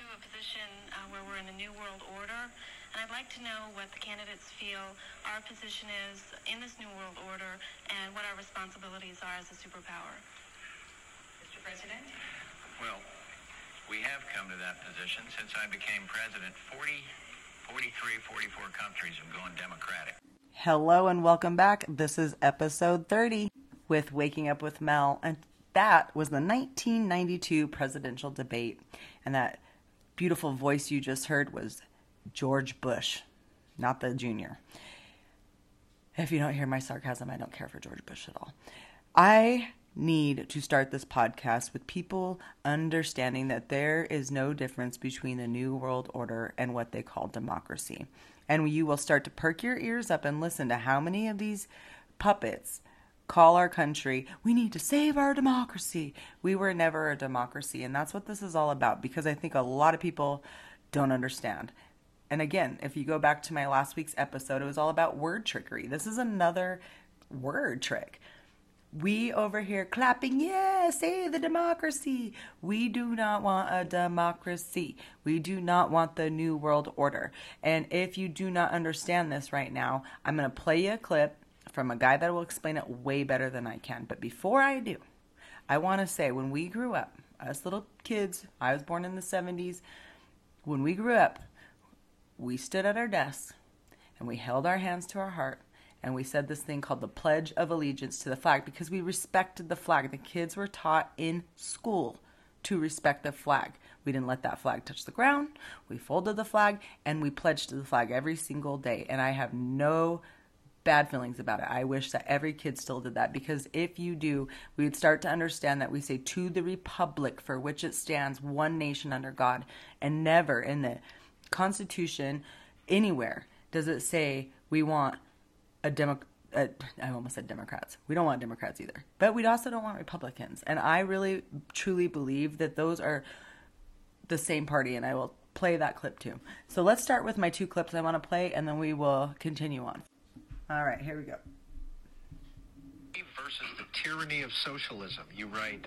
to a position uh, where we're in a new world order, and I'd like to know what the candidates feel our position is in this new world order and what our responsibilities are as a superpower. Mr. President? Well, we have come to that position since I became president. 40, 43, 44 countries have gone democratic. Hello and welcome back. This is episode 30 with Waking Up with Mel. And that was the 1992 presidential debate. And that beautiful voice you just heard was George Bush, not the junior. If you don't hear my sarcasm, I don't care for George Bush at all. I need to start this podcast with people understanding that there is no difference between the New World Order and what they call democracy. And you will start to perk your ears up and listen to how many of these puppets call our country, we need to save our democracy. We were never a democracy. And that's what this is all about because I think a lot of people don't understand. And again, if you go back to my last week's episode, it was all about word trickery. This is another word trick. We over here clapping, yeah, save the democracy. We do not want a democracy. We do not want the new world order. And if you do not understand this right now, I'm going to play you a clip from a guy that will explain it way better than I can. But before I do, I want to say when we grew up, us little kids, I was born in the 70s, when we grew up, we stood at our desks and we held our hands to our heart and we said this thing called the Pledge of Allegiance to the flag because we respected the flag. The kids were taught in school to respect the flag. We didn't let that flag touch the ground. We folded the flag and we pledged to the flag every single day. And I have no bad feelings about it. I wish that every kid still did that because if you do, we would start to understand that we say to the republic for which it stands, one nation under God, and never in the Constitution anywhere does it say we want a demo. Uh, I almost said Democrats. We don't want Democrats either, but we also don't want Republicans. And I really, truly believe that those are the same party. And I will play that clip too. So let's start with my two clips I want to play, and then we will continue on. All right, here we go. Versus the tyranny of socialism. You write,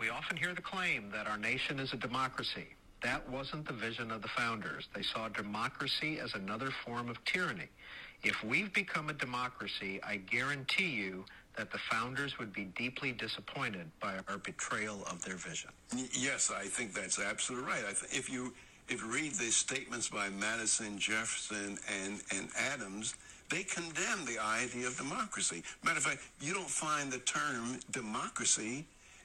we often hear the claim that our nation is a democracy. That wasn't the vision of the founders. They saw democracy as another form of tyranny. If we've become a democracy, I guarantee you that the founders would be deeply disappointed by our betrayal of their vision. Yes, I think that's absolutely right. Th- if you if you read the statements by Madison, Jefferson, and and Adams, they condemn the idea of democracy. Matter of fact, you don't find the term democracy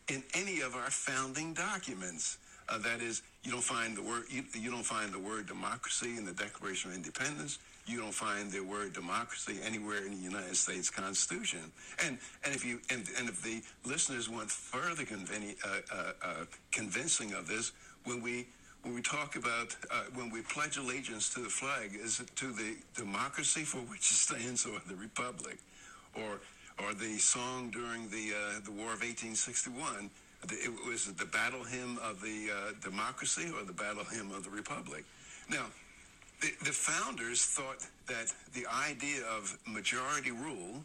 in any of our founding documents. Uh, that is, you don't find the word you, you don't find the word democracy in the Declaration of Independence. You don't find the word democracy anywhere in the United States Constitution. And and if you and, and if the listeners want further conven- uh, uh, uh, convincing of this, when we when we talk about uh, when we pledge allegiance to the flag, is it to the democracy for which it stands, or the republic, or or the song during the uh, the War of 1861? It was it the battle hymn of the uh, democracy or the battle hymn of the republic. Now, the, the founders thought that the idea of majority rule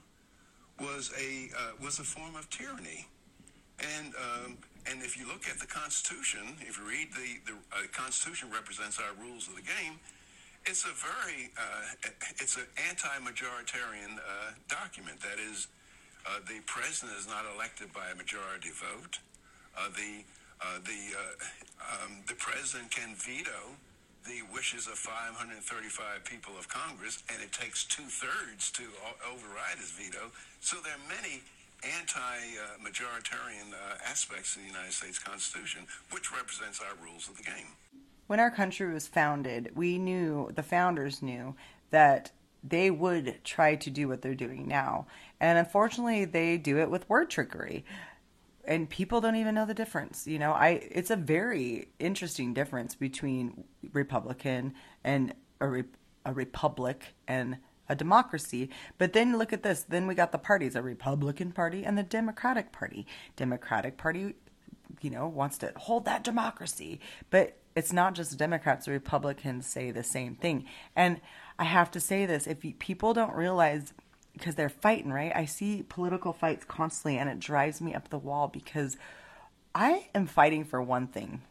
was a uh, was a form of tyranny, and um, and if you look at the Constitution, if you read the the uh, Constitution represents our rules of the game. It's a very uh, it's an anti-majoritarian uh, document. That is, uh, the president is not elected by a majority vote. Uh, the uh, the um, the president can veto the wishes of 535 people of Congress, and it takes two thirds to override his veto. So there are many anti-majoritarian uh, aspects of the United States Constitution, which represents our rules of the game. When our country was founded, we knew, the founders knew, that they would try to do what they're doing now. And unfortunately, they do it with word trickery. And people don't even know the difference. You know, I it's a very interesting difference between Republican and a, re, a republic and a democracy. But then look at this. Then we got the parties, a Republican Party and the Democratic Party. Democratic Party, you know, wants to hold that democracy. But it's not just Democrats, Republicans say the same thing. And I have to say this, if people don't realize because they're fighting, right? I see political fights constantly and it drives me up the wall because I am fighting for one thing.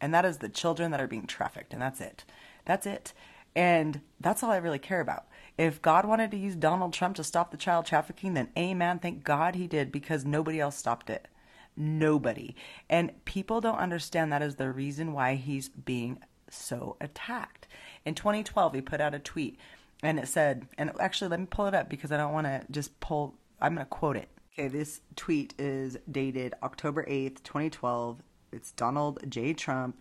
and that is the children that are being trafficked, and that's it. That's it. And that's all I really care about. If God wanted to use Donald Trump to stop the child trafficking, then amen. Thank God he did because nobody else stopped it. Nobody. And people don't understand that is the reason why he's being so attacked. In 2012, he put out a tweet and it said, and actually, let me pull it up because I don't want to just pull, I'm going to quote it. Okay, this tweet is dated October 8th, 2012. It's Donald J. Trump,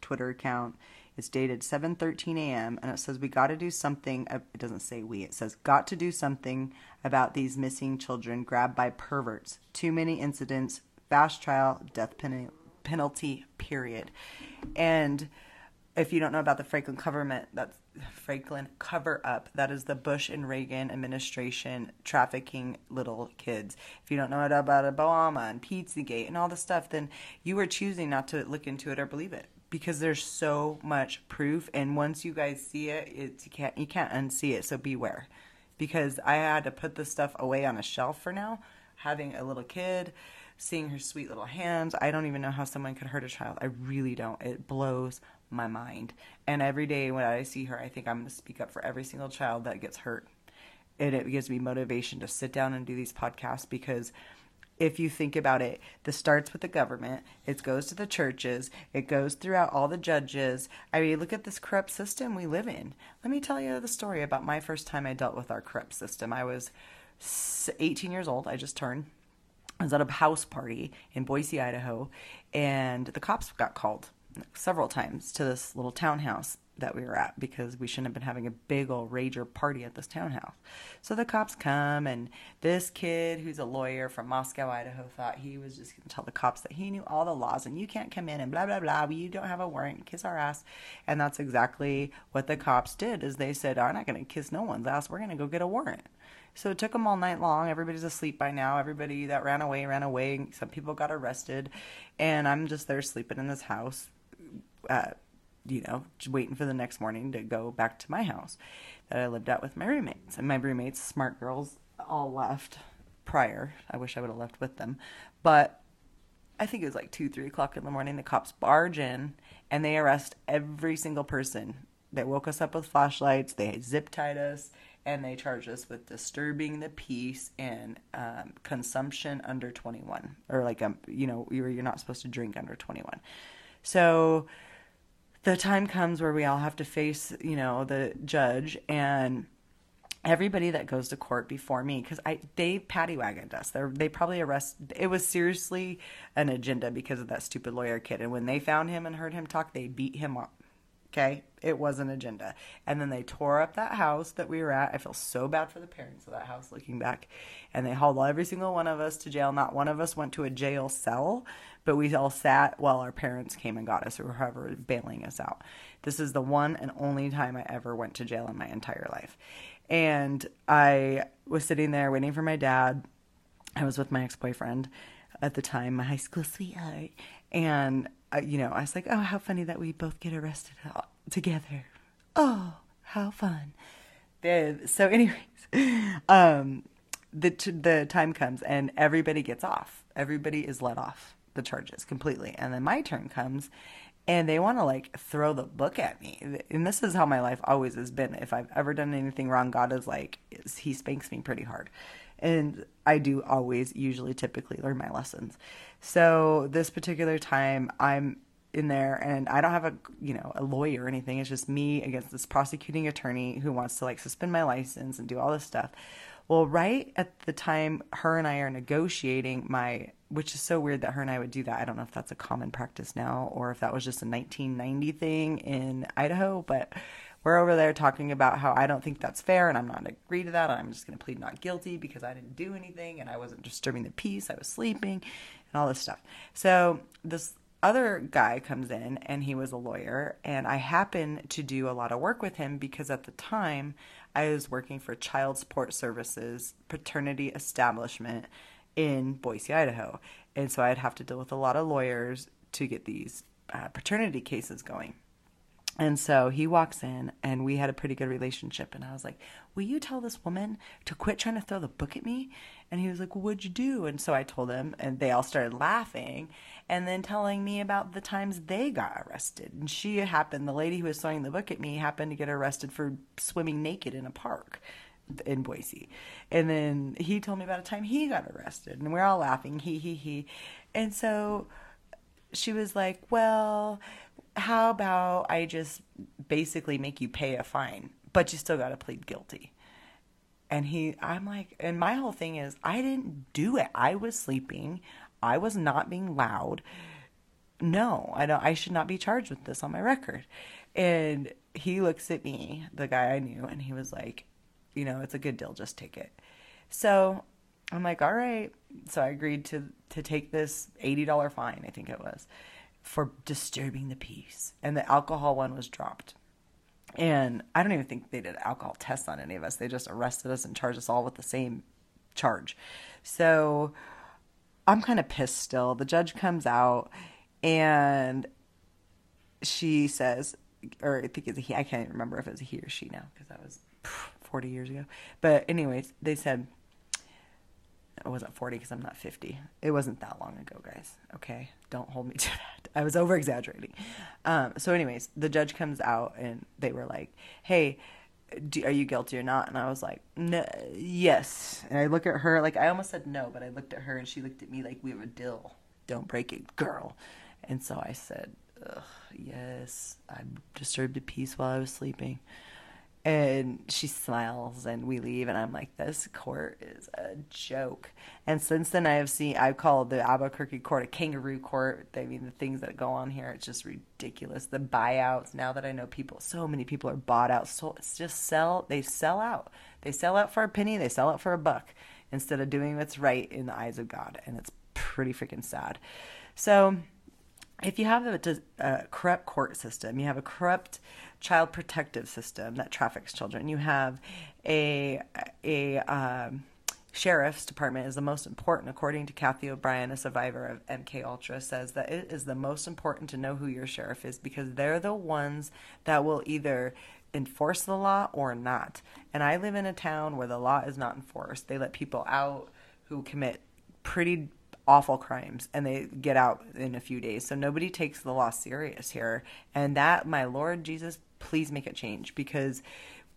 Twitter account. It's dated 7:13 a.m. and it says we got to do something. It doesn't say we. It says got to do something about these missing children grabbed by perverts. Too many incidents. Fast trial, death pen- penalty. Period. And if you don't know about the Franklin government, that's Franklin cover up. That is the Bush and Reagan administration trafficking little kids. If you don't know about Obama and Pizzagate and all the stuff, then you are choosing not to look into it or believe it because there's so much proof. And once you guys see it, it you can't you can't unsee it. So beware, because I had to put this stuff away on a shelf for now. Having a little kid, seeing her sweet little hands, I don't even know how someone could hurt a child. I really don't. It blows my mind. And every day when I see her, I think I'm going to speak up for every single child that gets hurt. And it gives me motivation to sit down and do these podcasts because if you think about it, this starts with the government, it goes to the churches, it goes throughout all the judges. I mean, look at this corrupt system we live in. Let me tell you the story about my first time I dealt with our corrupt system. I was 18 years old, I just turned. I was at a house party in Boise, Idaho, and the cops got called several times to this little townhouse that we were at because we shouldn't have been having a big old rager party at this townhouse. So the cops come, and this kid who's a lawyer from Moscow, Idaho, thought he was just going to tell the cops that he knew all the laws and you can't come in and blah blah blah. You don't have a warrant, kiss our ass. And that's exactly what the cops did. Is they said, "I'm not going to kiss no one's ass. We're going to go get a warrant." So it took them all night long. Everybody's asleep by now. Everybody that ran away ran away. Some people got arrested, and I'm just there sleeping in this house uh, you know, waiting for the next morning to go back to my house that I lived at with my roommates. And my roommates, smart girls, all left prior. I wish I would have left with them. But I think it was like two, three o'clock in the morning. The cops barge in and they arrest every single person. They woke us up with flashlights, they zip tied us, and they charged us with disturbing the peace and um, consumption under 21. Or like, um, you know, you're, you're not supposed to drink under 21. So the time comes where we all have to face, you know, the judge and everybody that goes to court before me because I they paddy wagoned us. They they probably arrest. It was seriously an agenda because of that stupid lawyer kid. And when they found him and heard him talk, they beat him up. Okay, it was an agenda. And then they tore up that house that we were at. I feel so bad for the parents of that house looking back. And they hauled every single one of us to jail. Not one of us went to a jail cell, but we all sat while our parents came and got us or whoever bailing us out. This is the one and only time I ever went to jail in my entire life. And I was sitting there waiting for my dad. I was with my ex boyfriend at the time, my high school sweetheart. And, you know, I was like, oh, how funny that we both get arrested together. Oh, how fun. So, anyways, um, the, the time comes and everybody gets off. Everybody is let off the charges completely. And then my turn comes and they want to like throw the book at me. And this is how my life always has been. If I've ever done anything wrong, God is like, He spanks me pretty hard. And I do always, usually, typically learn my lessons. So this particular time, I'm in there and I don't have a you know a lawyer or anything. It's just me against this prosecuting attorney who wants to like suspend my license and do all this stuff. Well, right at the time her and I are negotiating my which is so weird that her and I would do that. I don't know if that's a common practice now or if that was just a 1990 thing in Idaho, but we're over there talking about how I don't think that's fair and I'm not going to agree to that. I'm just going to plead not guilty because I didn't do anything and I wasn't disturbing the peace. I was sleeping and all this stuff. So this other guy comes in and he was a lawyer and I happen to do a lot of work with him because at the time I was working for Child Support Services paternity establishment in Boise, Idaho. And so I'd have to deal with a lot of lawyers to get these uh, paternity cases going. And so he walks in, and we had a pretty good relationship. And I was like, Will you tell this woman to quit trying to throw the book at me? And he was like, what'd you do? And so I told him, and they all started laughing and then telling me about the times they got arrested. And she happened, the lady who was throwing the book at me happened to get arrested for swimming naked in a park in Boise. And then he told me about a time he got arrested, and we're all laughing, he, he, he. And so she was like, Well, how about I just basically make you pay a fine, but you still got to plead guilty? And he, I'm like, and my whole thing is, I didn't do it. I was sleeping. I was not being loud. No, I don't. I should not be charged with this on my record. And he looks at me, the guy I knew, and he was like, you know, it's a good deal. Just take it. So I'm like, all right. So I agreed to to take this eighty dollar fine. I think it was for disturbing the peace, and the alcohol one was dropped. And I don't even think they did alcohol tests on any of us. They just arrested us and charged us all with the same charge. So I'm kind of pissed still. The judge comes out and she says, or I think it's a he, I can't even remember if it was a he or she now because that was 40 years ago. But, anyways, they said, I wasn't 40 because I'm not 50. It wasn't that long ago, guys. Okay. Don't hold me to that. I was over exaggerating. Um, so, anyways, the judge comes out and they were like, hey, are you guilty or not? And I was like, no, yes. And I look at her, like, I almost said no, but I looked at her and she looked at me like we have a deal. Don't break it, girl. And so I said, yes, I disturbed the peace while I was sleeping and she smiles and we leave and i'm like this court is a joke. And since then i have seen i've called the albuquerque court a kangaroo court. I mean the things that go on here it's just ridiculous. The buyouts now that i know people so many people are bought out. So it's just sell they sell out. They sell out for a penny they sell out for a buck instead of doing what's right in the eyes of god and it's pretty freaking sad. So if you have a, a, corrupt court system, you have a corrupt child protective system that traffics children, you have a a um, sheriff's department is the most important, according to Cathy O'Brien, a survivor of MK Ultra, says that it is the most important to know who your sheriff is because they're the ones that will either enforce the law or not. And I live in a town where the law is not enforced. They let people out who commit pretty awful crimes and they get out in a few days. So nobody takes the law serious here. And that, my Lord Jesus, please make it change because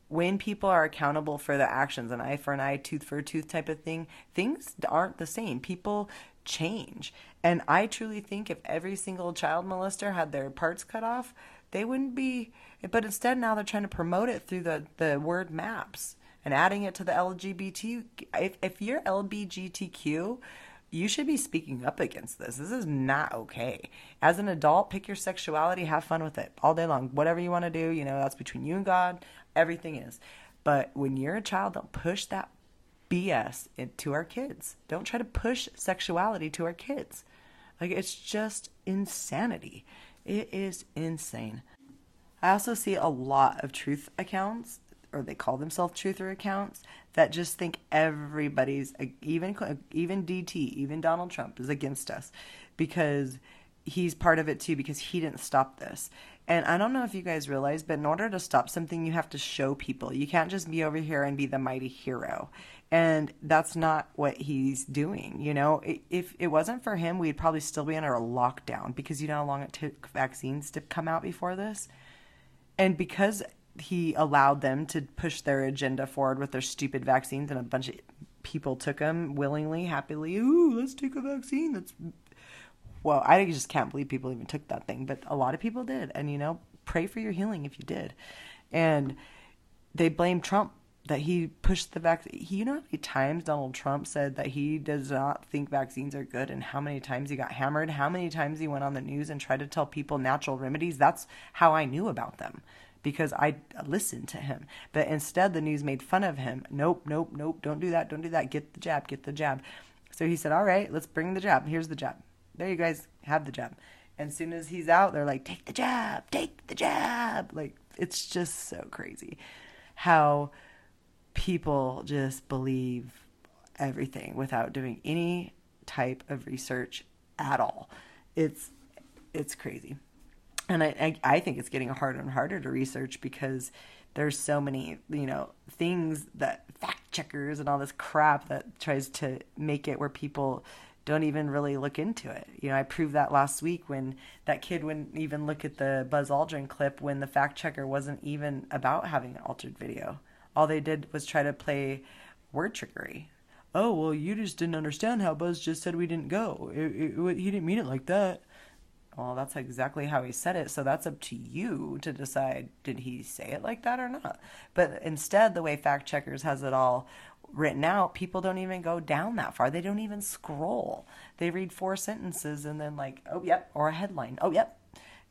when people are accountable for their actions, an eye for an eye, tooth for a tooth type of thing, things aren't the same. People change. And I truly think if every single child molester had their parts cut off, they wouldn't be. But instead, now they're trying to promote it through the, the word maps and adding it to the LGBT. If, if you're LBGTQ, you should be speaking up against this. This is not okay. As an adult, pick your sexuality, have fun with it all day long. Whatever you want to do, you know, that's between you and God. Everything is. But when you're a child, don't push that BS into our kids. Don't try to push sexuality to our kids. Like, it's just insanity. It is insane. I also see a lot of truth accounts or they call themselves truther accounts that just think everybody's even even DT, even Donald Trump is against us because he's part of it too because he didn't stop this. And I don't know if you guys realize, but in order to stop something, you have to show people. You can't just be over here and be the mighty hero. And that's not what he's doing. You know, if it wasn't for him, we'd probably still be under a lockdown because you know how long it took vaccines to come out before this. And because he allowed them to push their agenda forward with their stupid vaccines, and a bunch of people took them willingly, happily. Ooh, let's take a vaccine. That's well, I just can't believe people even took that thing, but a lot of people did, and you know, pray for your healing if you did. And they blame Trump that he pushed the vaccine. You know how many times Donald Trump said that he does not think vaccines are good, and how many times he got hammered, how many times he went on the news and tried to tell people natural remedies. That's how I knew about them because I listened to him. But instead, the news made fun of him. Nope, nope, nope, don't do that, don't do that. Get the jab, get the jab. So he said, All right, let's bring the jab. Here's the jab. There you guys have the jab. And as soon as he's out, they're like, Take the jab, take the jab. Like, it's just so crazy how people just believe everything without doing any type of research at all. It's it's crazy. And I, I, I think it's getting harder and harder to research because there's so many you know things that fact checkers and all this crap that tries to make it where people don't even really look into it. You know, I proved that last week when that kid wouldn't even look at the Buzz Aldrin clip when the fact checker wasn't even about having an altered video. All they did was try to play word trickery. Oh, well, you just didn't understand how Buzz just said we didn't go. It, it, it, he didn't mean it like that. Well, that's exactly how he said it. So that's up to you to decide did he say it like that or not. But instead, the way fact checkers has it all written out, people don't even go down that far. They don't even scroll. They read four sentences and then, like, oh, yep, or a headline. Oh, yep.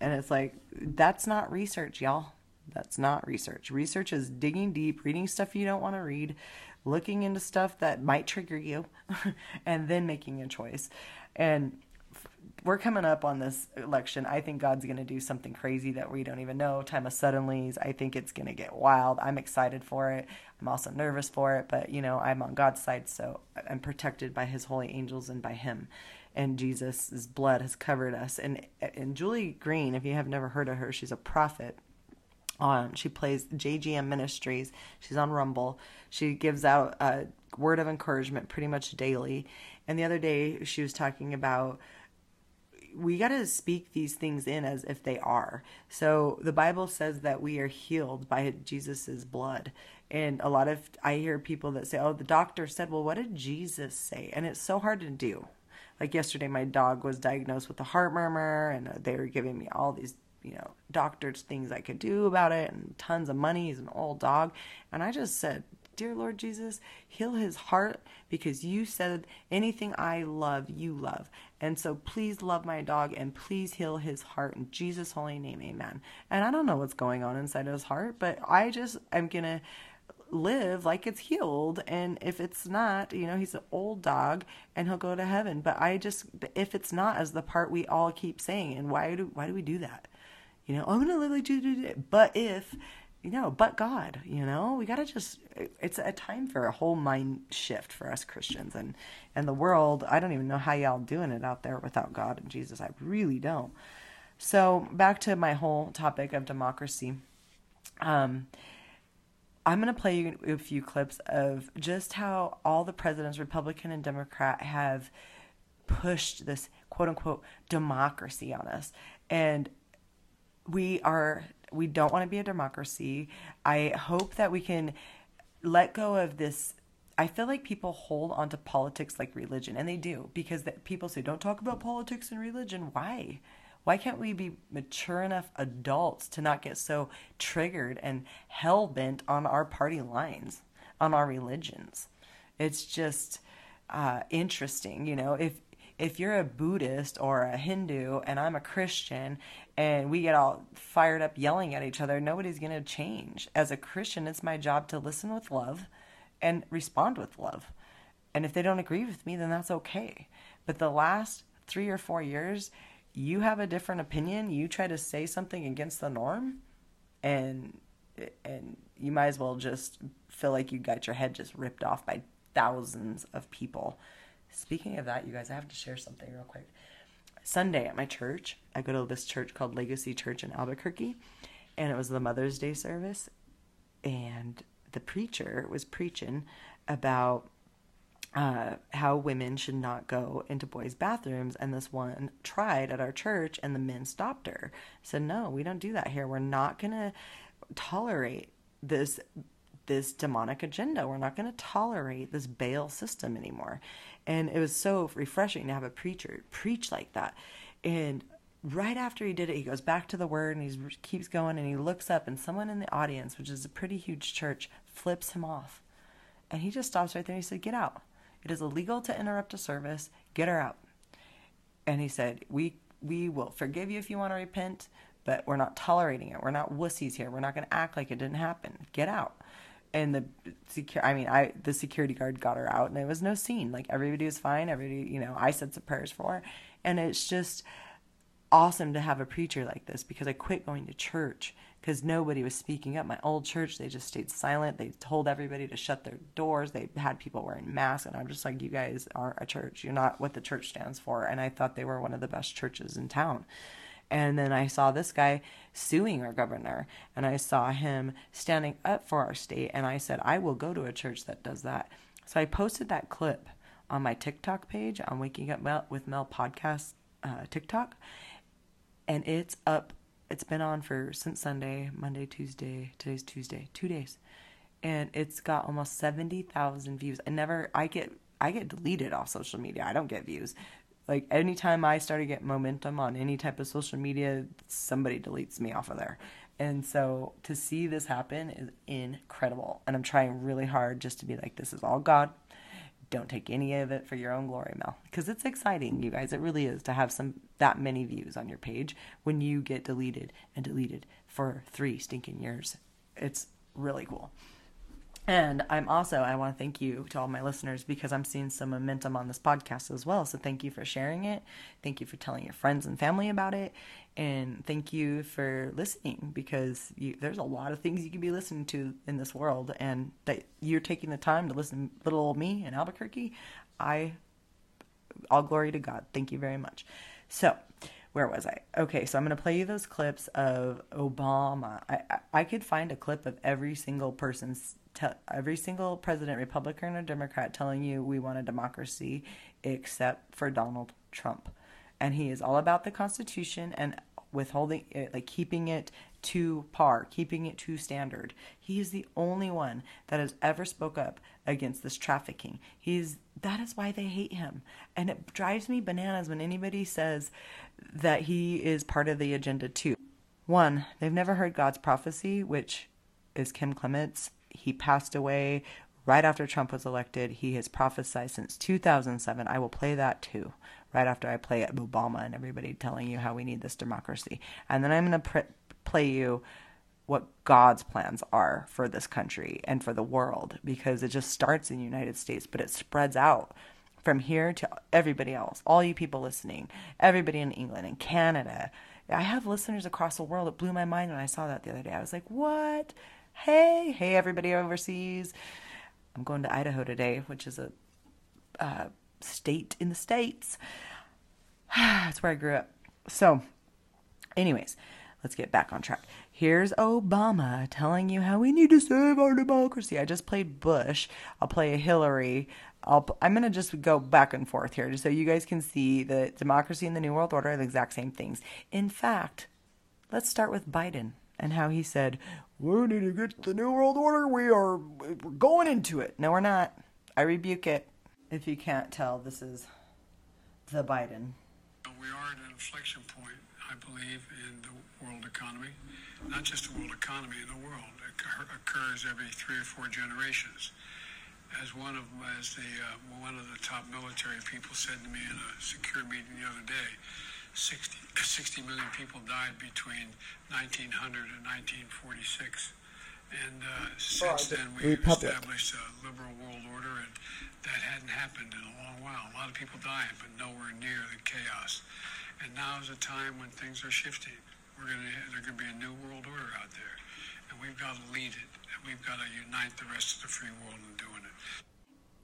And it's like, that's not research, y'all. That's not research. Research is digging deep, reading stuff you don't want to read, looking into stuff that might trigger you, and then making a choice. And we're coming up on this election. I think God's going to do something crazy that we don't even know. Time of suddenlies. I think it's going to get wild. I'm excited for it. I'm also nervous for it, but you know, I'm on God's side, so I'm protected by his holy angels and by him. And Jesus' blood has covered us. And and Julie Green, if you have never heard of her, she's a prophet. On she plays JGM Ministries. She's on Rumble. She gives out a word of encouragement pretty much daily. And the other day she was talking about we got to speak these things in as if they are. So the Bible says that we are healed by Jesus's blood. And a lot of I hear people that say, "Oh, the doctor said, well, what did Jesus say?" And it's so hard to do. Like yesterday my dog was diagnosed with a heart murmur and uh, they were giving me all these you know, doctors things I could do about it and tons of money. He's an old dog. And I just said, Dear Lord Jesus, heal his heart because you said anything I love, you love. And so please love my dog and please heal his heart in Jesus' holy name, amen. And I don't know what's going on inside of his heart, but I just am going to live like it's healed and if it's not you know he's an old dog and he'll go to heaven but i just if it's not as the part we all keep saying and why do why do we do that you know i'm gonna live like Jesus but if you know, but God, you know, we got to just, it's a time for a whole mind shift for us Christians and, and the world. I don't even know how y'all doing it out there without God and Jesus. I really don't. So back to my whole topic of democracy. Um, I'm going to play you a few clips of just how all the presidents, Republican and Democrat, have pushed this quote unquote democracy on us. And we are we don't want to be a democracy. I hope that we can let go of this. I feel like people hold onto politics like religion, and they do because people say, "Don't talk about politics and religion." Why? Why can't we be mature enough adults to not get so triggered and hell bent on our party lines, on our religions? It's just uh, interesting, you know. If if you're a Buddhist or a Hindu and I'm a Christian and we get all fired up yelling at each other, nobody's going to change. As a Christian, it's my job to listen with love and respond with love. And if they don't agree with me, then that's okay. But the last three or four years, you have a different opinion, you try to say something against the norm, and and you might as well just feel like you got your head just ripped off by thousands of people Speaking of that, you guys, I have to share something real quick. Sunday at my church, I go to this church called Legacy Church in Albuquerque, and it was the Mother's Day service, and the preacher was preaching about uh, how women should not go into boys' bathrooms. And this one tried at our church, and the men stopped her. Said, "No, we don't do that here. We're not gonna tolerate this this demonic agenda. We're not going to tolerate this bail system anymore. And it was so refreshing to have a preacher preach like that. And right after he did it, he goes back to the word and he keeps going and he looks up, and someone in the audience, which is a pretty huge church, flips him off. And he just stops right there. And he said, Get out. It is illegal to interrupt a service. Get her out. And he said, We we will forgive you if you want to repent, but we're not tolerating it. We're not wussies here. We're not going to act like it didn't happen. Get out and the secure i mean i the security guard got her out and there was no scene. Like everybody was fine everybody you know i said some prayers for her. And it's just awesome to have a preacher like this because i quit going to church because nobody was speaking up. My old church they just stayed silent. They told everybody to shut their doors. They had people wearing masks and i'm just like you guys aren't a church. You're not what the church stands for. And i thought they were one of the best churches in town. And then I saw this guy suing our governor, and I saw him standing up for our state. And I said, I will go to a church that does that. So I posted that clip on my TikTok page on Waking Up Mel, with Mel podcast uh, TikTok, and it's up. It's been on for since Sunday, Monday, Tuesday. Today's Tuesday, two days, and it's got almost seventy thousand views. I never, I get, I get deleted off social media. I don't get views. Like anytime I start to get momentum on any type of social media, somebody deletes me off of there. And so to see this happen is incredible. And I'm trying really hard just to be like, this is all God don't take any of it for your own glory, Mel, because it's exciting, you guys. It really is to have some that many views on your page when you get deleted and deleted for three stinking years. It's really cool. And I'm also, I want to thank you to all my listeners because I'm seeing some momentum on this podcast as well. So thank you for sharing it. Thank you for telling your friends and family about it. And thank you for listening because you, there's a lot of things you can be listening to in this world. And that you're taking the time to listen to little old me in Albuquerque. I, all glory to God. Thank you very much. So, where was I? Okay, so I'm to play you those clips of Obama. I, I, I could find a clip of every single person's every single president, Republican or Democrat, telling you we want a democracy, except for Donald Trump, and he is all about the Constitution and withholding it, like keeping it to par, keeping it to standard. He is the only one that has ever spoke up against this trafficking. He's that is why they hate him. And it drives me bananas when anybody says that he is part of the agenda too. One, they've never heard God's prophecy, which is Kim Clements he passed away right after Trump was elected. He has prophesied since 2007. I will play that too, right after I play Obama and everybody telling you how we need this democracy. And then I'm going to pr- play you what God's plans are for this country and for the world because it just starts in the United States, but it spreads out from here to everybody else, all you people listening, everybody in England and Canada. I have listeners across the world. It blew my mind when I saw that the other day. I was like, what? Hey, hey, everybody overseas. I'm going to Idaho today, which is a uh, state in the States. That's where I grew up. So, anyways, let's get back on track. Here's Obama telling you how we need to save our democracy. I just played Bush. I'll play Hillary. I'll, I'm going to just go back and forth here just so you guys can see that democracy and the New World Order are the exact same things. In fact, let's start with Biden and how he said, We need to get the New World Order. We are we're going into it. No, we're not. I rebuke it. If you can't tell, this is the Biden. We are at an inflection point, I believe, in the world economy. Not just the world economy, in the world. It occurs every three or four generations. As one of as the uh, one of the top military people said to me in a secure meeting the other day, 60, 60 million people died between 1900 and 1946. And uh, since then, we've Republic. established a liberal world order, and that hadn't happened in a long while. A lot of people dying, but nowhere near the chaos. And now is a time when things are shifting. We're gonna, there's going to be a new world order out there, and we've got to lead it, and we've got to unite the rest of the free world in doing it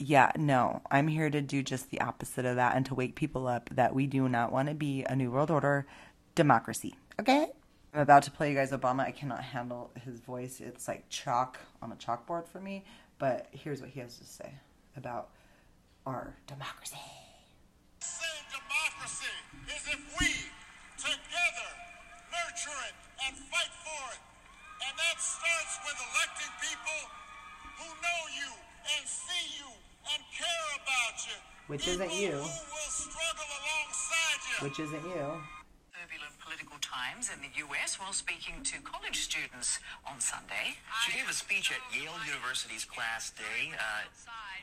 yeah, no, I'm here to do just the opposite of that and to wake people up that we do not want to be a New World Order democracy. Okay? I'm about to play you guys Obama. I cannot handle his voice. It's like chalk on a chalkboard for me. But here's what he has to say about our democracy. Democracy is if we together nurture it and fight for it. And that starts with electing people who know you and see you and care about you. Which isn't you. Who will struggle alongside you. Which isn't you. Turbulent political times in the U.S. while speaking to college students on Sunday. She gave a speech at Yale University's Class Day uh,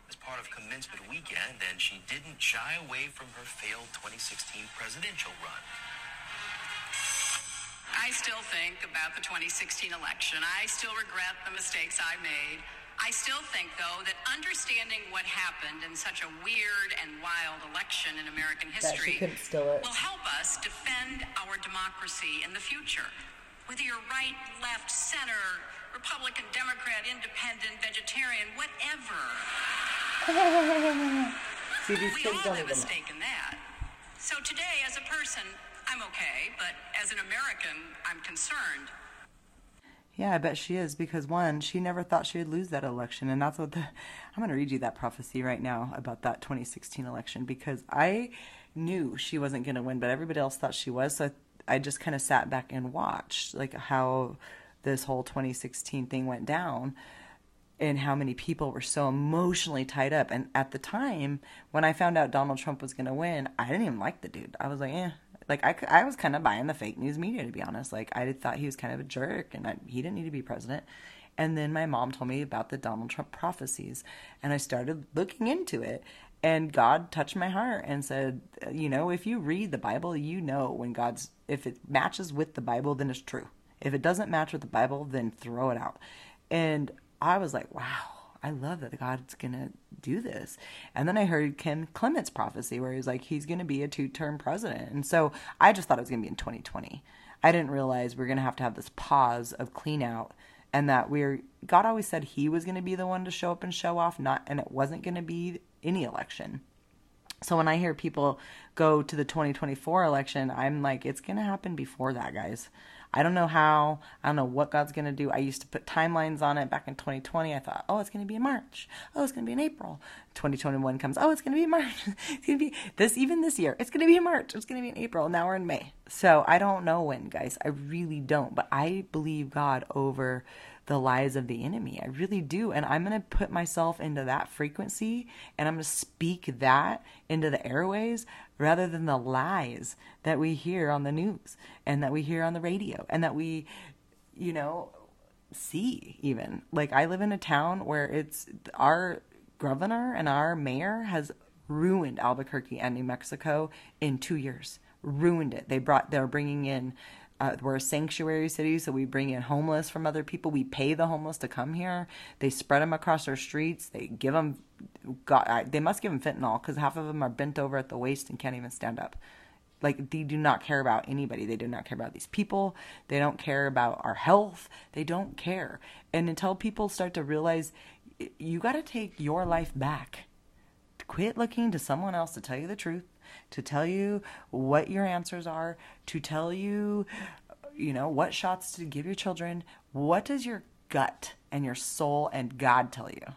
as part of commencement weekend, and she didn't shy away from her failed 2016 presidential run. I still think about the 2016 election. I still regret the mistakes I made. I still think, though, that understanding what happened in such a weird and wild election in American history will help us defend our democracy in the future. Whether you're right, left, center, Republican, Democrat, independent, vegetarian, whatever. See, we all have a stake in that. So today, as a person I'm okay, but as an American, I'm concerned. Yeah, I bet she is because one, she never thought she would lose that election, and that's what the. I'm going to read you that prophecy right now about that 2016 election because I knew she wasn't going to win, but everybody else thought she was. So I, just kind of sat back and watched like how this whole 2016 thing went down and how many people were so emotionally tied up. And at the time when I found out Donald Trump was going to win, I didn't even like the dude. I was like, eh, like I, I was kind of buying the fake news media to be honest. Like i thought he was kind of a jerk and I, he didn't need to be president. And then my mom told me about the donald trump prophecies and i started looking into it and god touched my heart and said you know if you read the bible you know when god's if it matches with the bible then it's true. If it doesn't match with the bible then throw it out. And i was like wow I love that God's gonna do this. And then I heard Kim Clement's prophecy where he's like, he's gonna be a two term president. And so I just thought it was gonna be in 2020. I didn't realize we are gonna have to have this pause of clean out and that we're God always said he was gonna be the one to show up and show off, not and it wasn't gonna be any election. So when I hear people go to the 2024 election, I'm like, it's gonna happen before that, guys. I don't know how. I don't know what God's going to do. I used to put timelines on it back in 2020. I thought, oh, it's going to be in March. Oh, it's going to be in April. 2021 comes. Oh, it's going to be in March. it's going to be this, even this year. It's going to be in March. It's going to be in April. Now we're in May. So I don't know when, guys. I really don't. But I believe God over the lies of the enemy. I really do. And I'm going to put myself into that frequency and I'm going to speak that into the airways rather than the lies that we hear on the news and that we hear on the radio and that we, you know, see even. Like I live in a town where it's our governor and our mayor has ruined Albuquerque and New Mexico in 2 years. Ruined it. They brought they're bringing in uh, we're a sanctuary city, so we bring in homeless from other people. We pay the homeless to come here. They spread them across our streets. They give them, God, they must give them fentanyl because half of them are bent over at the waist and can't even stand up. Like they do not care about anybody. They do not care about these people. They don't care about our health. They don't care. And until people start to realize, you got to take your life back. Quit looking to someone else to tell you the truth to tell you what your answers are, to tell you, you know, what shots to give your children. What does your gut and your soul and God tell you?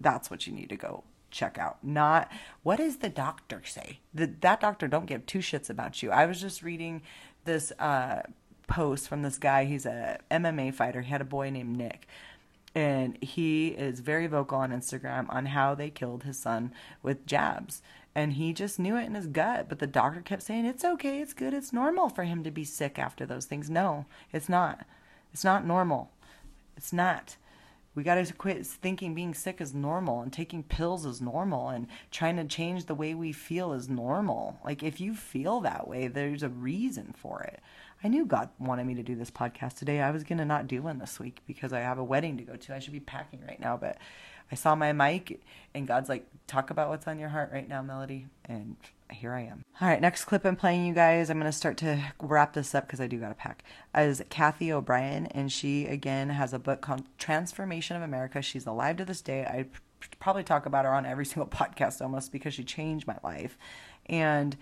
That's what you need to go check out. Not what does the doctor say? That doctor don't give two shits about you. I was just reading this uh, post from this guy. He's a MMA fighter. He had a boy named Nick and he is very vocal on Instagram on how they killed his son with jabs and he just knew it in his gut but the doctor kept saying it's okay it's good it's normal for him to be sick after those things. No it's not. It's not normal. It's not. We got to quit thinking being sick is normal and taking pills is normal and trying to change the way we feel is normal. Like if you feel that way there's a reason for it. I knew god wanted me to do this podcast today. I was going to not do one this week because i have a wedding to go to. I should be packing right now but I saw my mic, and God's like, talk about what's on your heart right now, Melody. And here I am. All right, next clip I'm playing you guys. I'm going to start to wrap this up because I do got to pack. Is Cathy O'Brien, and she again has a book called Trance Formation of America. She's alive to this day. I probably talk about her on every single podcast almost because she changed my life. And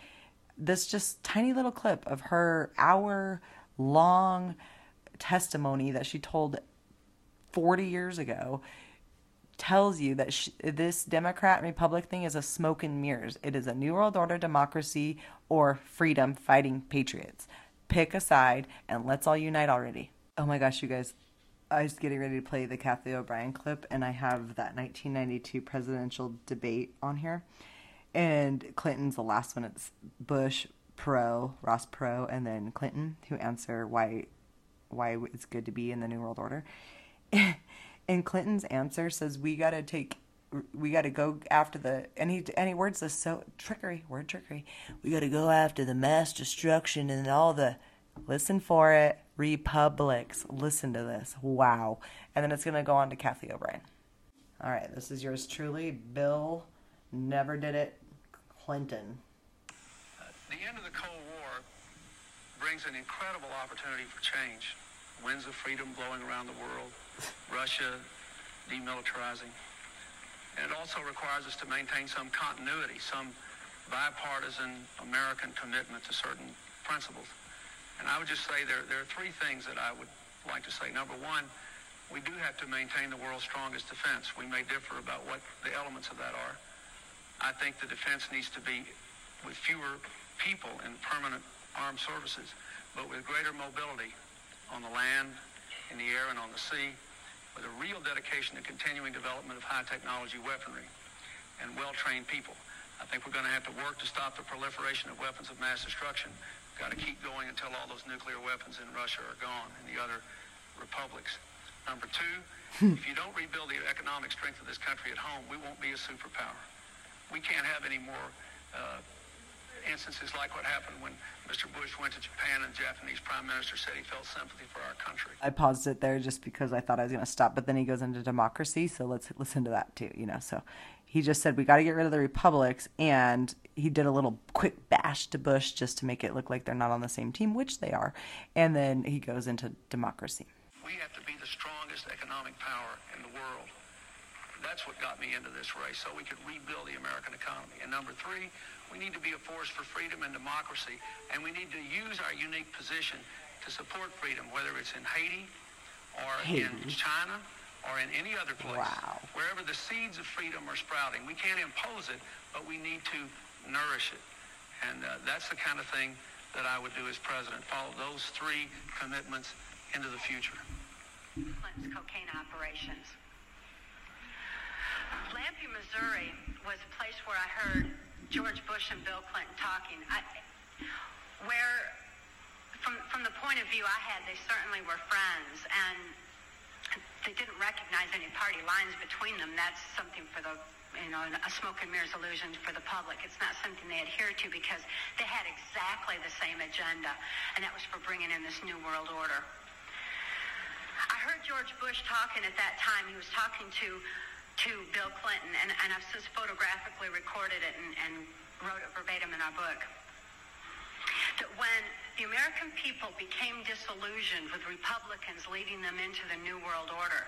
this just tiny little clip of her hour long testimony that she told 40 years ago tells you that sh- this Democrat Republic thing is a smoke and mirrors. It is a New World Order democracy or freedom fighting patriots. Pick a side and let's all unite already. Oh my gosh, you guys. I was getting ready to play the Cathy O'Brien clip, and I have that 1992 presidential debate on here. And Clinton's the last one. It's Bush, Perot, Ross Perot, and then Clinton who answer why why it's good to be in the New World Order. and Clinton's answer says we got to take we got to go after the and he words this so trickery word trickery. We got to go after the mass destruction and all the listen for it republics. Listen to this. Wow. And then it's going to go on to Cathy O'Brien. All right this is yours truly. Bill never did it. Clinton. The end of the Cold War brings an incredible opportunity for change. Winds of freedom blowing around the world Russia demilitarizing. And it also requires us to maintain some continuity, some bipartisan American commitment to certain principles. And I would just say there, there are three things that I would like to say. Number one, we do have to maintain the world's strongest defense. We may differ about what the elements of that are. I think the defense needs to be with fewer people in permanent armed services, but with greater mobility on the land, in the air, and on the sea, with a real dedication to continuing development of high technology weaponry and well-trained people. I think we're going to have to work to stop the proliferation of weapons of mass destruction. We've got to keep going until all those nuclear weapons in Russia are gone and the other republics. Number two, if you don't rebuild the economic strength of this country at home, we won't be a superpower. We can't have any more uh, instances like what happened when Mr. Bush went to Japan and the Japanese prime minister said he felt sympathy for our country. I paused it there just because I thought I was going to stop, but then he goes into democracy, so let's listen to that too, you know. So he just said we got to get rid of the republics and he did a little quick bash to Bush just to make it look like they're not on the same team, which they are. And then he goes into democracy. We have to be the strongest economic power in the world. That's what got me into this race, so we could rebuild the American economy. And number three, we need to be a force for freedom and democracy, and we need to use our unique position to support freedom, whether it's in Haiti or Haiti. in China or in any other place. Wow. Wherever the seeds of freedom are sprouting, we can't impose it, but we need to nourish it. And uh, that's the kind of thing that I would do as president, follow those three commitments into the future. Clinton's cocaine operations. Lampe, Missouri was a place where I heard George Bush and Bill Clinton talking. I, where, from, from the point of view I had, they certainly were friends, and they didn't recognize any party lines between them. That's something for the, you know, a smoke and mirrors illusion for the public. It's not something they adhere to because they had exactly the same agenda, and that was for bringing in this new world order. I heard George Bush talking at that time. He was talking to to Bill Clinton, and, and I've since photographically recorded it and, and wrote it verbatim in our book. That when the American people became disillusioned with Republicans leading them into the New World Order,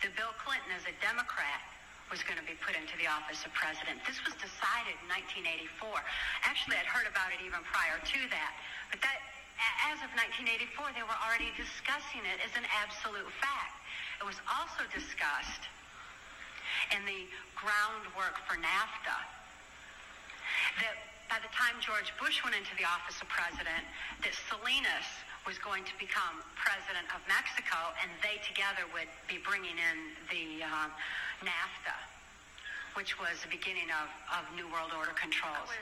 that Bill Clinton, as a Democrat, was going to be put into the office of president. This was decided in 1984. Actually, I'd heard about it even prior to that. But that, as of 1984, they were already discussing it as an absolute fact. It was also discussed in the groundwork for NAFTA that by the time George Bush went into the office of president, that Salinas was going to become president of Mexico, and they together would be bringing in the uh, NAFTA, which was the beginning of, of New World Order controls.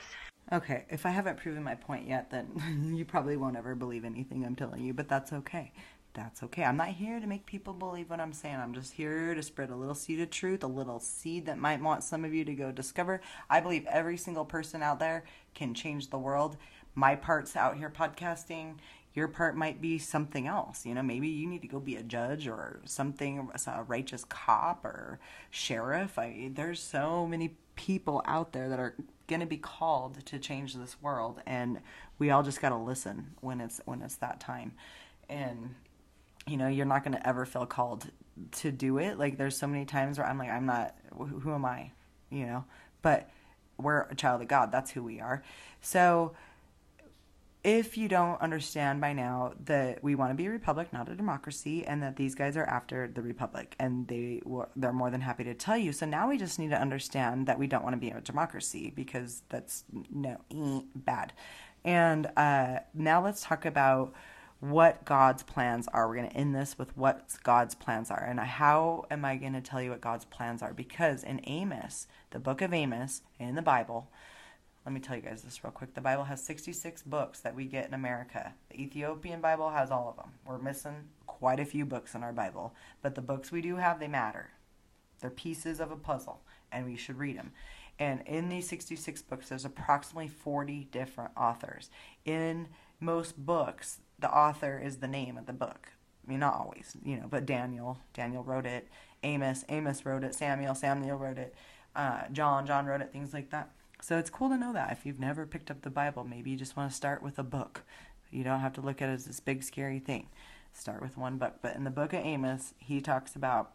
Okay, if I haven't proven my point yet, then you probably won't ever believe anything I'm telling you, but that's okay. That's okay. I'm not here to make people believe what I'm saying. I'm just here to spread a little seed of truth, a little seed that might want some of you to go discover. I believe every single person out there can change the world. My part's out here podcasting. Your part might be something else. You know, maybe you need to go be a judge or something, a righteous cop or sheriff. I, there's so many people out there that are going to be called to change this world and we all just got to listen when it's when it's that time and you know you're not going to ever feel called to do it like there's so many times where i'm like i'm not who, who am i you know but we're a child of god that's who we are so if you don't understand by now that we want to be a republic, not a democracy, and that these guys are after the republic, and they they're more than happy to tell you. So now we just need to understand that we don't want to be a democracy because that's no bad. And uh, now let's talk about what God's plans are. We're going to end this with what God's plans are. And how am I going to tell you what God's plans are? Because in Amos, the book of Amos in the Bible, let me tell you guys this real quick. The Bible has 66 books that we get in America. The Ethiopian Bible has all of them. We're missing quite a few books in our Bible, but the books we do have, they matter. They're pieces of a puzzle, and we should read them. And in these 66 books, there's approximately 40 different authors. In most books, the author is the name of the book. I mean, not always, you know, but Daniel, Daniel wrote it. Amos, Amos wrote it. Samuel, Samuel wrote it. Uh, John, John wrote it. Things like that. So it's cool to know that if you've never picked up the Bible, maybe you just want to start with a book. You don't have to look at it as this big scary thing. Start with one book. But in the book of Amos, he talks about,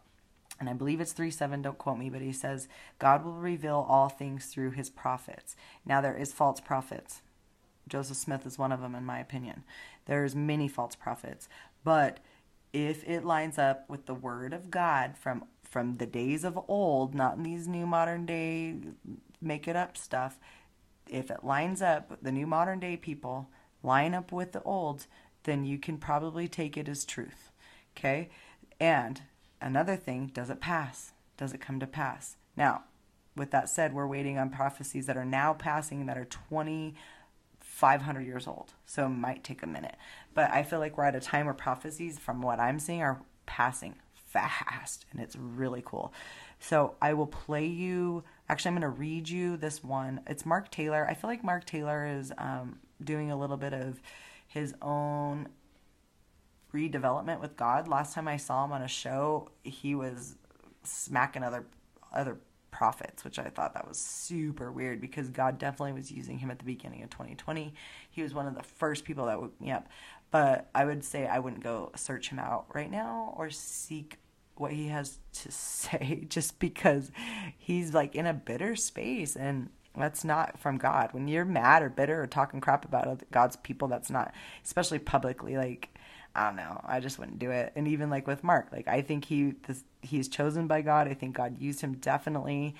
and I believe it's 3 7, don't quote me, but he says, God will reveal all things through his prophets. Now there is false prophets Joseph Smith is one of them, in my opinion. There's many false prophets, but if it lines up with the word of God from from the days of old, not in these new modern day make it up stuff, if it lines up, the new modern day people line up with the old, then you can probably take it as truth. Okay? And another thing, does it pass? Does it come to pass? Now, with that said, we're waiting on prophecies that are now passing that are 2,500 years old. So it might take a minute. But I feel like we're at a time where prophecies, from what I'm seeing, are passing fast. And it's really cool. So I will play you. Actually, I'm going to read you this one. It's Mark Taylor. I feel like Mark Taylor is um, doing a little bit of his own redevelopment with God. Last time I saw him on a show, he was smacking other other prophets, which I thought that was super weird because God definitely was using him at the beginning of 2020. He was one of the first people that woke me up. But I would say I wouldn't go search him out right now or seek what he has to say just because he's like in a bitter space and that's not from God. When you're mad or bitter or talking crap about God's people, that's not, especially publicly. Like, I don't know. I just wouldn't do it. And even like with Mark, like I think he this, he's chosen by God. I think God used him definitely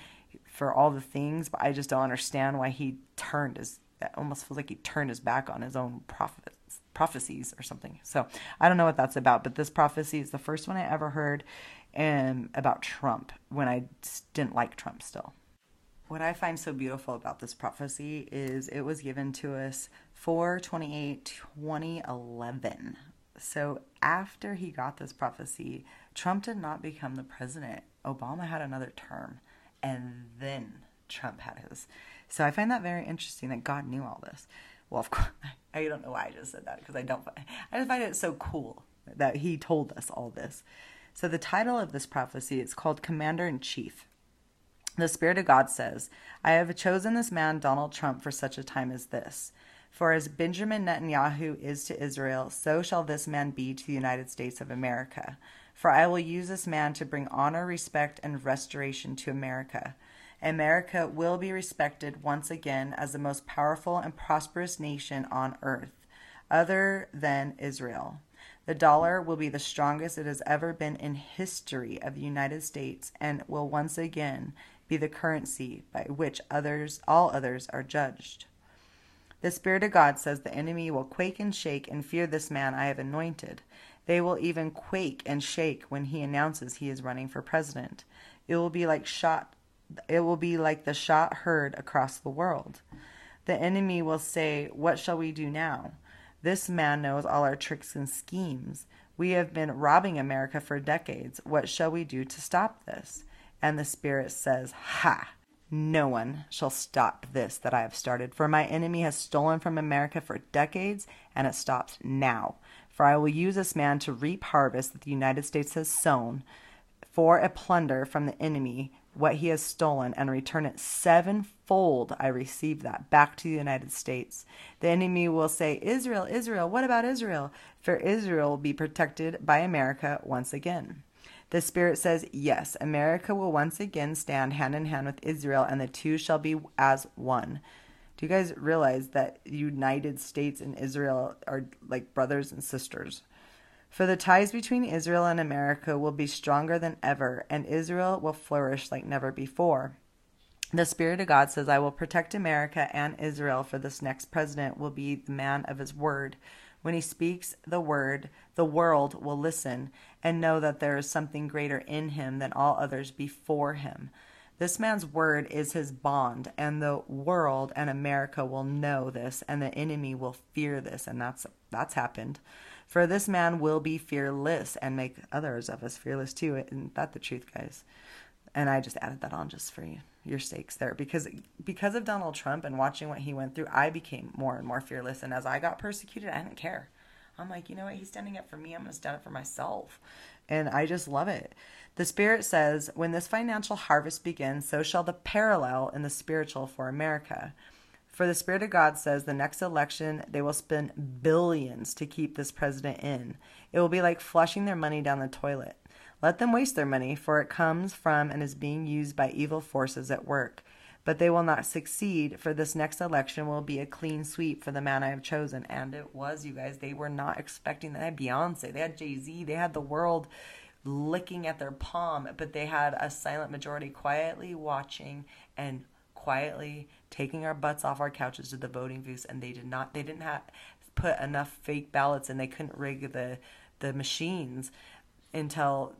for all the things, but I just don't understand why he turned his. It almost feels like he turned his back on his own prophets, prophecies or something. So I don't know what that's about. But this prophecy is the first one I ever heard, and about Trump when I didn't like Trump still. What I find so beautiful about this prophecy is it was given to us for 28 2011. So after he got this prophecy, Trump did not become the president. Obama had another term, and then Trump had his. So I find that very interesting that God knew all this. Well, of course, I don't know why I just said that because I don't. I just find it so cool that he told us all this. So the title of this prophecy is called Commander in Chief. The Spirit of God says, I have chosen this man, Donald Trump, for such a time as this. For as Benjamin Netanyahu is to Israel, so shall this man be to the United States of America. For I will use this man to bring honor, respect, and restoration to America. America will be respected once again as the most powerful and prosperous nation on earth, other than Israel. The dollar will be the strongest it has ever been in history of the United States and will once again be the currency by which others all others are judged. The Spirit of God says the enemy will quake and shake and fear this man I have anointed. They will even quake and shake when he announces he is running for president. It will be like shot it will be like the shot heard across the world. The enemy will say, What shall we do now? This man knows all our tricks and schemes. We have been robbing America for decades. What shall we do to stop this? And the Spirit says, Ha! No one shall stop this that I have started. For my enemy has stolen from America for decades, and it stops now. For I will use this man to reap harvest that the United States has sown, for a plunder from the enemy what he has stolen and return it sevenfold. I receive that back to the United States. The enemy will say, Israel, Israel, what about Israel? For Israel will be protected by America once again. The Spirit says, Yes, America will once again stand hand in hand with Israel, and the two shall be as one. Do you guys realize that the United States and Israel are like brothers and sisters? For the ties between Israel and America will be stronger than ever, and Israel will flourish like never before. The Spirit of God says, I will protect America and Israel, for this next president will be the man of his word. When he speaks the word, the world will listen and know that there is something greater in him than all others before him. This man's word is his bond, and the world and America will know this, and the enemy will fear this, and that's that's happened. For this man will be fearless and make others of us fearless too. Isn't that the truth, guys? And I just added that on just for you your stakes there because because of Donald Trump and watching what he went through, I became more and more fearless. And as I got persecuted, I didn't care. I'm like, you know what? He's standing up for me. I'm going to stand up for myself. And I just love it. The Spirit says, when this financial harvest begins, so shall the parallel in the spiritual for America. For the Spirit of God says the next election, they will spend billions to keep this president in. It will be like flushing their money down the toilet. Let them waste their money, for it comes from and is being used by evil forces at work. but they will not succeed, for this next election will be a clean sweep for the man I have chosen. And it was, you guys. They were not expecting that. They had Beyonce, they had Jay Z, they had the world licking at their palm, but they had a silent majority quietly watching and quietly taking our butts off our couches to the voting booths and they did not they didn't have put enough fake ballots and they couldn't rig the the machines until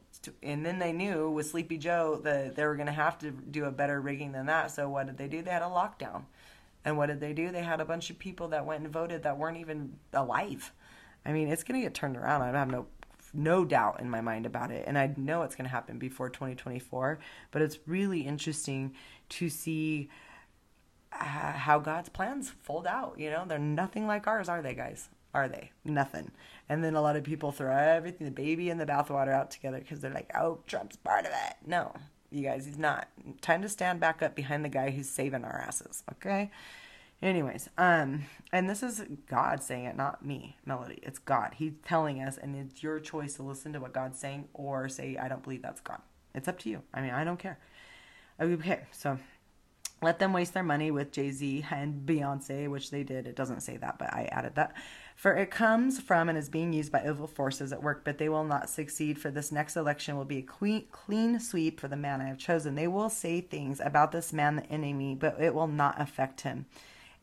and then they knew with Sleepy Joe that they were going to have to do a better rigging than that. So what did they do? They had a lockdown. And what did they do? They had a bunch of people that went and voted that weren't even alive. I mean, it's going to get turned around. I have no no doubt in my mind about it. And I know it's going to happen before 2024, but it's really interesting to see how God's plans fold out. You know, they're nothing like ours, are they, guys? Are they? Nothing. And then a lot of people throw everything, the baby and the bathwater out together because they're like, oh, Trump's part of it. No, you guys, he's not. Time to stand back up behind the guy who's saving our asses, okay? Anyways, um, and this is God saying it, not me, Melody. It's God. He's telling us, and it's your choice to listen to what God's saying or say, I don't believe that's God. It's up to you. I mean, I don't care. Okay, so let them waste their money with Jay Z and Beyonce, which they did. It doesn't say that, but I added that. For it comes from and is being used by evil forces at work, but they will not succeed. For this next election will be a clean, clean sweep for the man I have chosen. They will say things about this man, the enemy, but it will not affect him.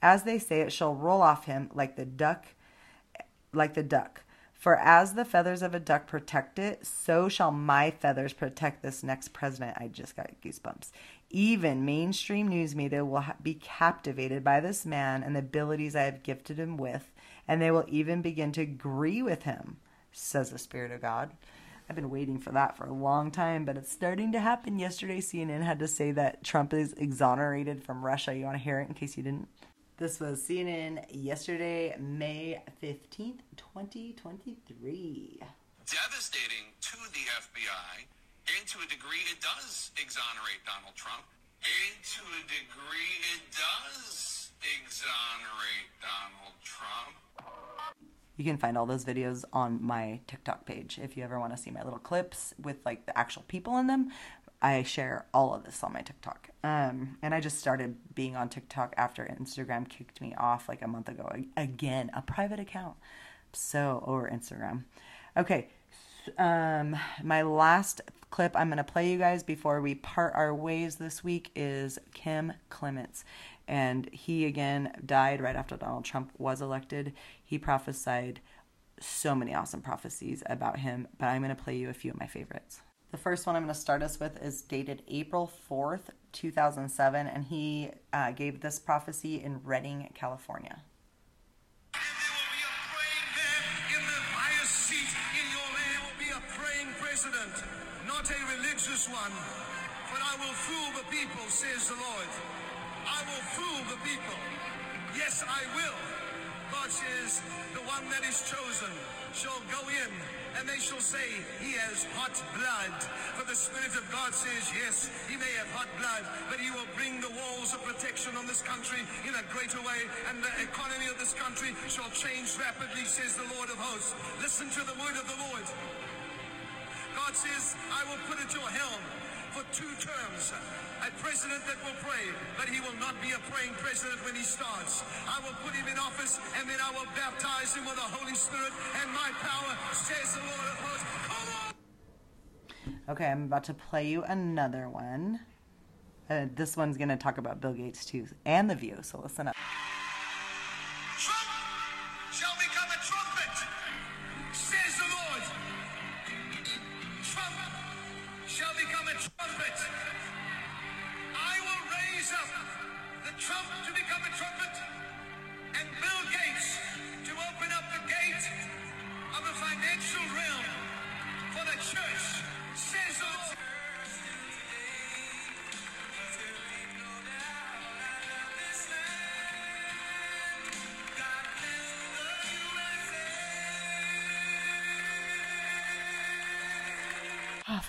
As they say, it shall roll off him like the duck, like the duck. For as the feathers of a duck protect it, so shall my feathers protect this next president. I just got goosebumps. Even mainstream news media will be captivated by this man and the abilities I have gifted him with, and they will even begin to agree with him, says the Spirit of God. I've been waiting for that for a long time, but it's starting to happen. Yesterday, CNN had to say that Trump is exonerated from Russia. You want to hear it in case you didn't? This was CNN yesterday, May 15th, 2023. Devastating to the FBI and to a degree, it does exonerate Donald Trump. And to a degree, it does exonerate Donald Trump. You can find all those videos on my TikTok page if you ever want to see my little clips with like the actual people in them. I share all of this on my TikTok. Um, and I just started being on TikTok after Instagram kicked me off like a month ago. Again, a private account. So over Instagram. Okay. Um, my last clip I'm going to play you guys before we part our ways this week is Kim Clement's. And he again died right after Donald Trump was elected. He prophesied so many awesome prophecies about him, but I'm going to play you a few of my favorites. The first one I'm going to start us with is dated April 4th, 2007, and he uh, gave this prophecy in Redding, California. There will be a praying man in the highest seat in your land. There will be a praying president, not a religious one, but I will fool the people, says the Lord. I will fool the people. Yes, I will. God says, the one that is chosen shall go in and they shall say, He has hot blood. For the Spirit of God says, Yes, he may have hot blood, but he will bring the walls of protection on this country in a greater way, and the economy of this country shall change rapidly, says the Lord of hosts. Listen to the word of the Lord. God says, I will put at your helm for two terms. A president that will pray, but he will not be a praying president when he starts. I will put him in office and then I will baptize him with the Holy Spirit and my power, says the Lord of hosts. Okay, I'm about to play you another one. Uh, this one's going to talk about Bill Gates too, and The View, so listen up.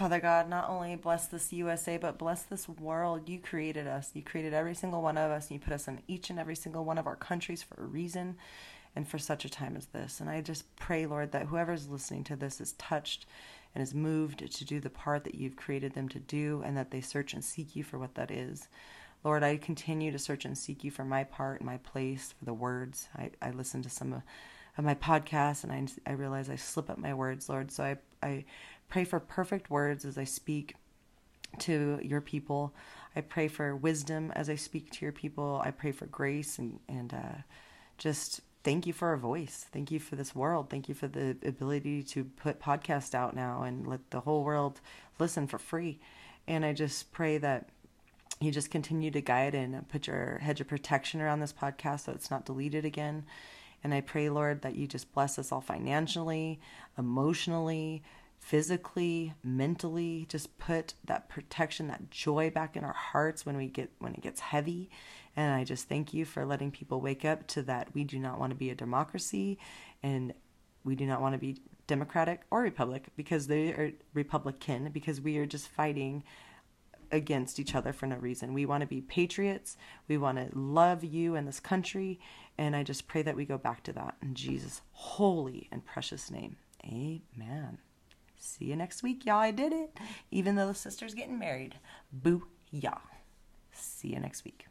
Father God, not only bless this USA, but bless this world. You created us. You created every single one of us. And you put us in each and every single one of our countries for a reason and for such a time as this. And I just pray, Lord, that whoever's listening to this is touched and is moved to do the part that you've created them to do and that they search and seek you for what that is. Lord, I continue to search and seek you for my part and my place, for the words. I, I listen to some of, of my podcasts and I, I realize I slip up my words, Lord. So I, I pray for perfect words as I speak to your people. I pray for wisdom as I speak to your people. I pray for grace and, and uh, just thank you for a voice. Thank you for this world. Thank you for the ability to put podcasts out now and let the whole world listen for free. And I just pray that you just continue to guide and put your hedge of protection around this podcast so it's not deleted again. And I pray, Lord, that you just bless us all financially, emotionally, physically, mentally, just put that protection, that joy back in our hearts when we get when it gets heavy. And I just thank you for letting people wake up to that we do not want to be a democracy and we do not want to be democratic or republic because they are republican because we are just fighting against each other for no reason. We want to be patriots. We want to love you and this country. And I just pray that we go back to that in Jesus' holy and precious name. Amen. See you next week, y'all. I did it. Even though the sister's getting married. Boo, y'all. See you next week.